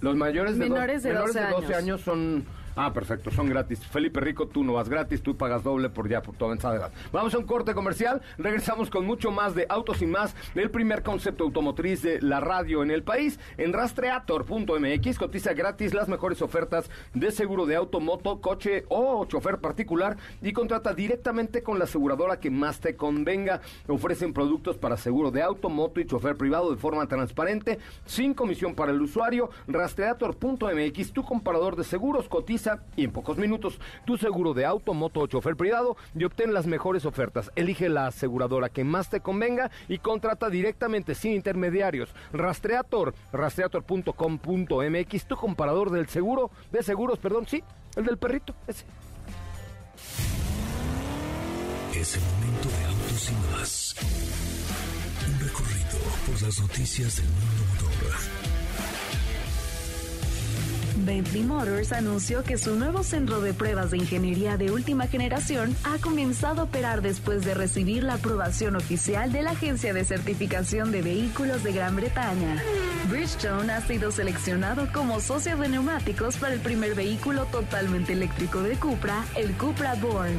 B: Los mayores de,
E: Menores de
B: menores
E: 12
B: de 12
E: años.
B: años son... Ah, perfecto, son gratis. Felipe Rico, tú no vas gratis, tú pagas doble por ya por tu avanzada edad. Vamos a un corte comercial, regresamos con mucho más de Autos y Más, el primer concepto automotriz de la radio en el país. En rastreator.mx cotiza gratis las mejores ofertas de seguro de auto, moto, coche o chofer particular y contrata directamente con la aseguradora que más te convenga. Ofrecen productos para seguro de auto, moto y chofer privado de forma transparente, sin comisión para el usuario. Rastreator.mx, tu comparador de seguros, cotiza y en pocos minutos tu seguro de auto, moto o chofer privado y obtén las mejores ofertas. Elige la aseguradora que más te convenga y contrata directamente sin intermediarios. Rastreator, rastreator.com.mx, tu comparador del seguro, de seguros, perdón, sí, el del perrito, ese.
A: Es el momento de autos y más. Un recorrido por las noticias del mundo.
C: Bentley Motors anunció que su nuevo centro de pruebas de ingeniería de última generación ha comenzado a operar después de recibir la aprobación oficial de la Agencia de Certificación de Vehículos de Gran Bretaña. Bridgestone ha sido seleccionado como socio de neumáticos para el primer vehículo totalmente eléctrico de Cupra, el Cupra Born.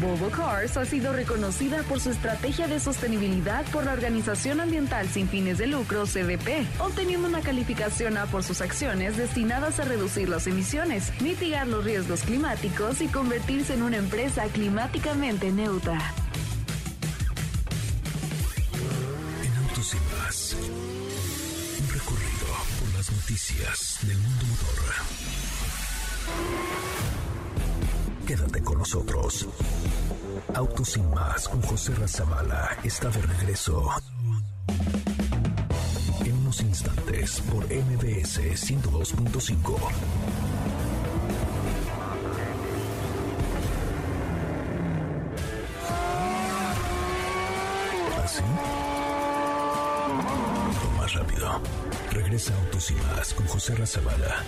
C: Volvo Cars ha sido reconocida por su estrategia de sostenibilidad por la Organización Ambiental sin fines de lucro, CDP, obteniendo una calificación A por sus acciones destinadas a reducir las emisiones, mitigar los riesgos climáticos y convertirse en una empresa climáticamente neutra.
A: Nosotros. Autos y Más con José Razabala está de regreso. En unos instantes por MBS 102.5. ¿Así? Lo más rápido. Regresa Autos y Más con José Razabala.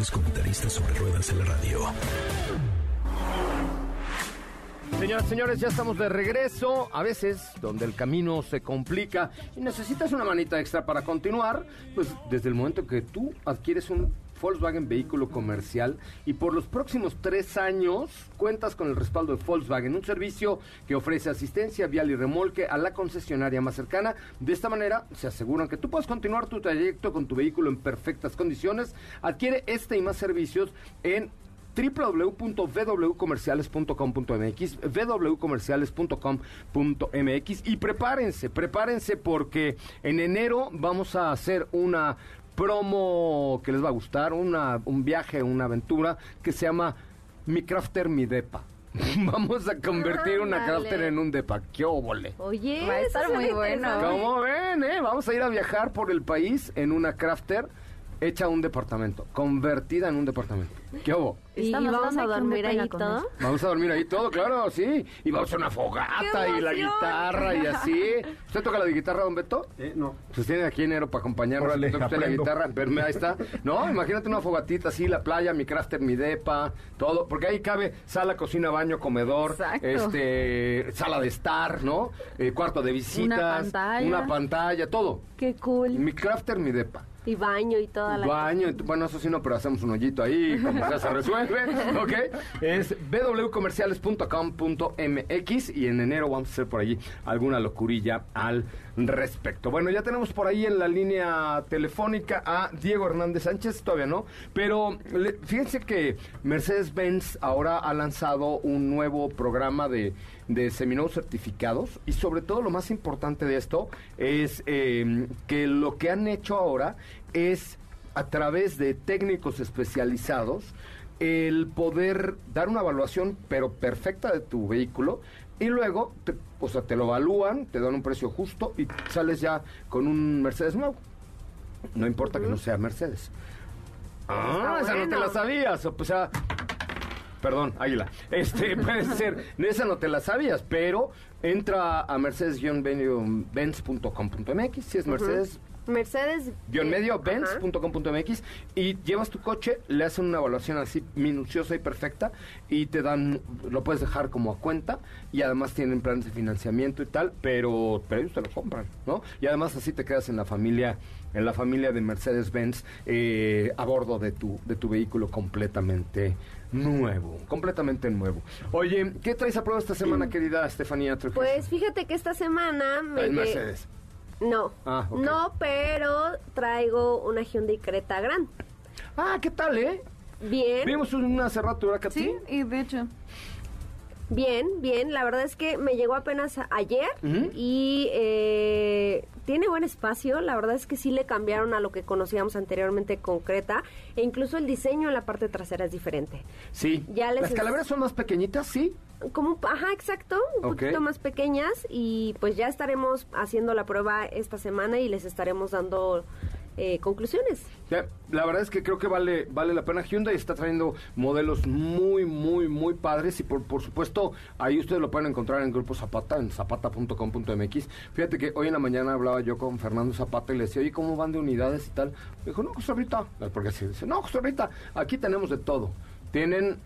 A: Mejores comentaristas sobre ruedas en la radio.
B: Señoras señores, ya estamos de regreso. A veces, donde el camino se complica y necesitas una manita extra para continuar, pues desde el momento que tú adquieres un Volkswagen vehículo comercial y por los próximos tres años cuentas con el respaldo de Volkswagen, un servicio que ofrece asistencia vial y remolque a la concesionaria más cercana. De esta manera se aseguran que tú puedes continuar tu trayecto con tu vehículo en perfectas condiciones. Adquiere este y más servicios en www.vwcomerciales.com.mx www.comerciales.com.mx y prepárense, prepárense porque en enero vamos a hacer una promo que les va a gustar, una, un viaje, una aventura que se llama Mi Crafter Mi Depa. Vamos a convertir una crafter en un depa. ¡Qué óvole!
D: Oye,
E: Va a estar muy bueno.
B: ¿Cómo ven, eh? Vamos a ir a viajar por el país en una crafter hecha un departamento, convertida en un departamento. ¿Qué hubo?
D: ¿Y
E: Estamos
D: vamos a dormir ahí todo?
B: Vamos a dormir ahí todo, claro, sí. Y vamos a una fogata
D: ¡Qué
B: y la guitarra y así. ¿Usted toca la de guitarra, don Beto?
F: Eh, no.
B: Pues tiene aquí enero para acompañarnos.
F: Órale,
B: Toca usted la guitarra, pero mira, ahí está. No, imagínate una fogatita así, la playa, mi crafter, mi depa, todo. Porque ahí cabe sala, cocina, baño, comedor,
E: Exacto.
B: este, sala de estar, ¿no? Eh, cuarto de visitas,
E: pantalla.
B: una pantalla, todo.
D: Qué cool.
B: Mi crafter, mi depa.
D: Y baño y toda la...
B: Baño, bueno, eso sí no, pero hacemos un hoyito ahí, como sea, se resuelve, ¿ok? Es www.comerciales.com.mx y en enero vamos a hacer por allí alguna locurilla al respecto. Bueno, ya tenemos por ahí en la línea telefónica a Diego Hernández Sánchez, todavía no, pero le- fíjense que Mercedes-Benz ahora ha lanzado un nuevo programa de, de seminuevos certificados y sobre todo lo más importante de esto es eh, que lo que han hecho ahora es a través de técnicos especializados el poder dar una evaluación pero perfecta de tu vehículo y luego te, o sea, te lo evalúan, te dan un precio justo y sales ya con un Mercedes nuevo. No importa que no sea Mercedes. Ah,
D: Está
B: esa no te la sabías. O sea, Perdón, Águila. Este puede ser, esa no te la sabías, pero entra a mercedes-benz.com.mx, si es Mercedes
D: Mercedes...
B: guion
D: eh,
B: y llevas tu coche, le hacen una evaluación así minuciosa y perfecta y te dan, lo puedes dejar como a cuenta y además tienen planes de financiamiento y tal, pero, pero ellos te lo compran, ¿no? Y además así te quedas en la familia, en la familia de Mercedes-Benz eh, a bordo de tu, de tu vehículo completamente nuevo, completamente nuevo. Oye, ¿qué traes a prueba esta semana, querida Estefanía Trujillo?
D: Pues fíjate que esta semana me... Lle-
B: Mercedes.
D: No,
B: Ah,
D: no, pero traigo una Hyundai Creta Grand.
B: Ah, ¿qué tal, eh?
D: Bien,
B: Vimos una hace rato, ¿verdad, Katy?
E: Sí, y de hecho,
D: bien, bien. La verdad es que me llegó apenas ayer y eh, tiene buen espacio. La verdad es que sí le cambiaron a lo que conocíamos anteriormente con Creta e incluso el diseño en la parte trasera es diferente.
B: Sí.
D: Ya les
B: Las calaveras son más pequeñitas, sí.
D: Como, ajá, exacto, un poquito más pequeñas y pues ya estaremos haciendo la prueba esta semana y les estaremos dando eh, conclusiones.
B: La verdad es que creo que vale vale la pena. Hyundai está trayendo modelos muy, muy, muy padres y por, por supuesto ahí ustedes lo pueden encontrar en Grupo Zapata, en zapata.com.mx. Fíjate que hoy en la mañana hablaba yo con Fernando Zapata y le decía, oye, ¿cómo van de unidades y tal? Dijo, no, José ahorita, porque así dice, no, José ahorita, aquí tenemos de todo. Tienen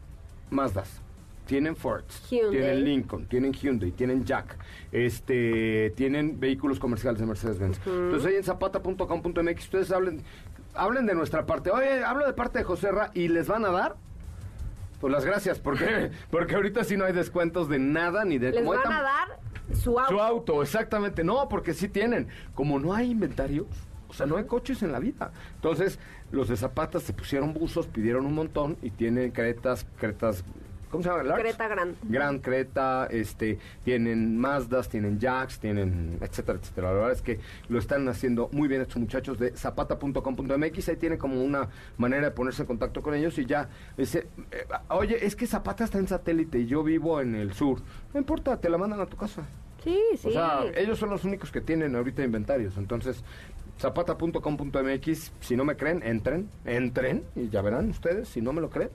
B: Mazdas, tienen Ford,
D: Hyundai.
B: tienen Lincoln, tienen Hyundai, tienen Jack, este, tienen vehículos comerciales de Mercedes-Benz. Entonces ahí en zapata.com.mx ustedes hablen, hablen de nuestra parte. Oye, hablo de parte de José Ra y les van a dar. Pues las gracias, porque porque ahorita sí no hay descuentos de nada ni de
D: Les van a dar su auto.
B: su auto, exactamente. No, porque sí tienen. Como no hay inventarios, o sea, no hay coches en la vida. Entonces, los de Zapata se pusieron buzos, pidieron un montón y tienen cretas, cretas, ¿cómo se llama? Large?
D: Creta Gran.
B: Gran Creta, este, tienen Mazdas, tienen Jacks, tienen etcétera, etcétera. La verdad es que lo están haciendo muy bien estos muchachos de zapata.com.mx. Ahí tienen como una manera de ponerse en contacto con ellos y ya dice, eh, oye, es que Zapata está en satélite y yo vivo en el sur. No importa, te la mandan a tu casa.
D: Sí, sí.
B: O sea, ellos son los únicos que tienen ahorita inventarios. Entonces, zapata.com.mx, si no me creen, entren, entren y ya verán ustedes, si no me lo creen.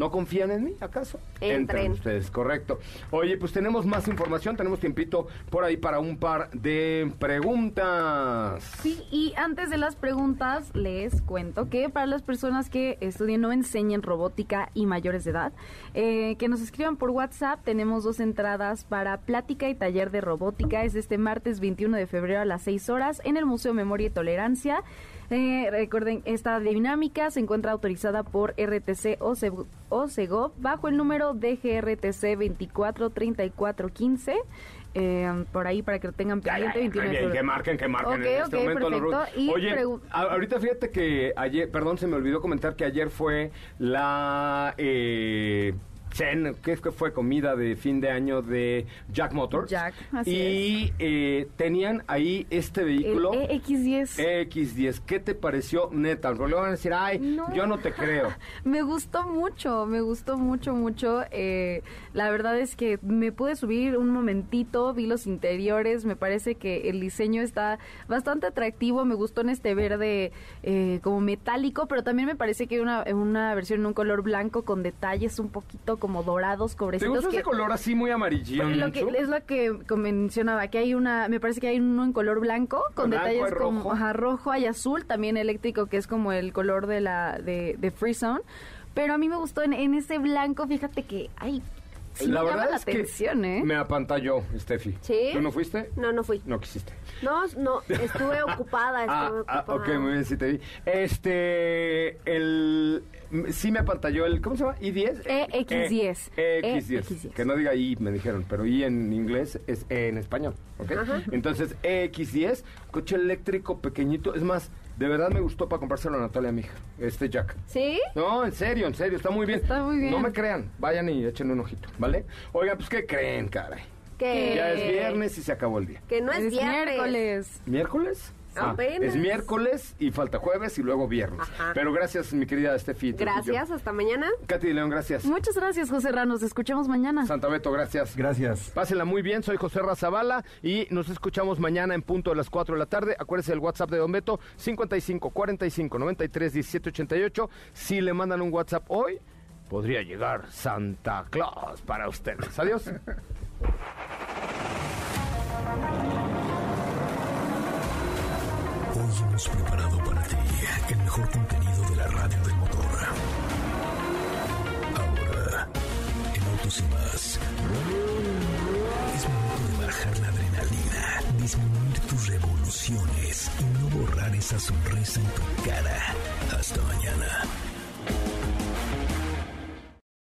B: ¿No confían en mí, acaso?
D: Entren.
B: ustedes, correcto. Oye, pues tenemos más información, tenemos tiempito por ahí para un par de preguntas.
E: Sí, y antes de las preguntas, les cuento que para las personas que estudien o enseñen robótica y mayores de edad, eh, que nos escriban por WhatsApp, tenemos dos entradas para plática y taller de robótica. Es este martes 21 de febrero a las 6 horas en el Museo Memoria y Tolerancia. Eh, recuerden, esta dinámica se encuentra autorizada por RTC o Seg- o Segov bajo el número DGRTC 243415. Eh, por ahí para que lo tengan pendiente.
B: ya,
E: 21 de
B: bien, que marquen, que marquen
E: Ok,
B: en este
E: ok,
B: momento. los Oye, ahorita fíjate que ayer, perdón, se me olvidó comentar que ayer fue la eh, cena, que fue comida de fin de año de Jack Motors.
E: Jack, así
B: y eh, tenían ahí este
E: El
B: vehículo.
E: EX10.
B: X10, ¿qué te pareció neta? Porque le van a decir, ay,
E: No.
B: yo no te creo.
E: Me gustó mucho, me gustó mucho, mucho. Eh, la verdad es que me pude subir un momentito, vi los interiores, me parece que el diseño está bastante atractivo, me gustó en este verde eh, como metálico, pero también me parece que una, una versión en un color blanco con detalles un poquito como dorados,
B: ¿Te
E: cobrecitos.
B: gusta
E: que-
B: ese color así muy amarillo?
E: Lo que, es lo que mencionaba, que hay una, me parece que hay uno en color blanco, con detalles
B: hay
E: como
B: rojo.
E: ajá, rojo y azul, también eléctrico, que es como el color de la de, de Free Zone. Pero a mí me gustó en, en ese blanco, fíjate que, ay, sí
B: la verdad
E: la
B: es que
E: atención, ¿eh?
B: me apantalló, Steffi.
D: ¿Sí?
B: ¿Tú no fuiste?
D: No, no fui.
B: No quisiste.
D: No, no, estuve ocupada,
B: Ah,
D: estuve
B: ah,
D: ocupada.
B: ok, muy bien, sí te vi. Este, el, sí me apantalló el, ¿cómo se llama? ¿I10?
E: EX10.
B: E- EX10,
E: EX10.
B: que no diga I, me dijeron, pero I en inglés es E en español, ¿ok? Entonces, EX10, coche eléctrico pequeñito, es más, de verdad me gustó para comprárselo a Natalia, mi hija, este Jack.
D: ¿Sí?
B: No, en serio, en serio, está muy bien.
E: Está muy bien.
B: No me crean, vayan y echen un ojito, ¿vale? Oigan, pues, ¿qué creen, caray?
D: Que,
B: Ya es viernes y se acabó el día.
D: Que no es,
E: es
D: viernes.
E: miércoles.
B: ¿Miércoles? Ah,
D: Apenas.
B: es miércoles y falta jueves y luego viernes.
D: Ajá.
B: Pero gracias, mi querida Estefi.
D: Gracias, hasta mañana.
B: Katy de León, gracias.
E: Muchas gracias, José Ra, nos escuchamos mañana.
B: Santa Beto, gracias.
F: Gracias.
B: Pásenla muy bien, soy José Razabala y nos escuchamos mañana en punto de las 4 de la tarde. Acuérdense del WhatsApp de Don Beto, 55 45 93 17 88. Si le mandan un WhatsApp hoy, podría llegar Santa Claus para ustedes. Adiós.
A: Hemos preparado para ti el mejor contenido de la radio del motor. Ahora, en Autos y más, es momento de bajar la adrenalina, disminuir tus revoluciones y no borrar esa sonrisa en tu cara. Hasta mañana.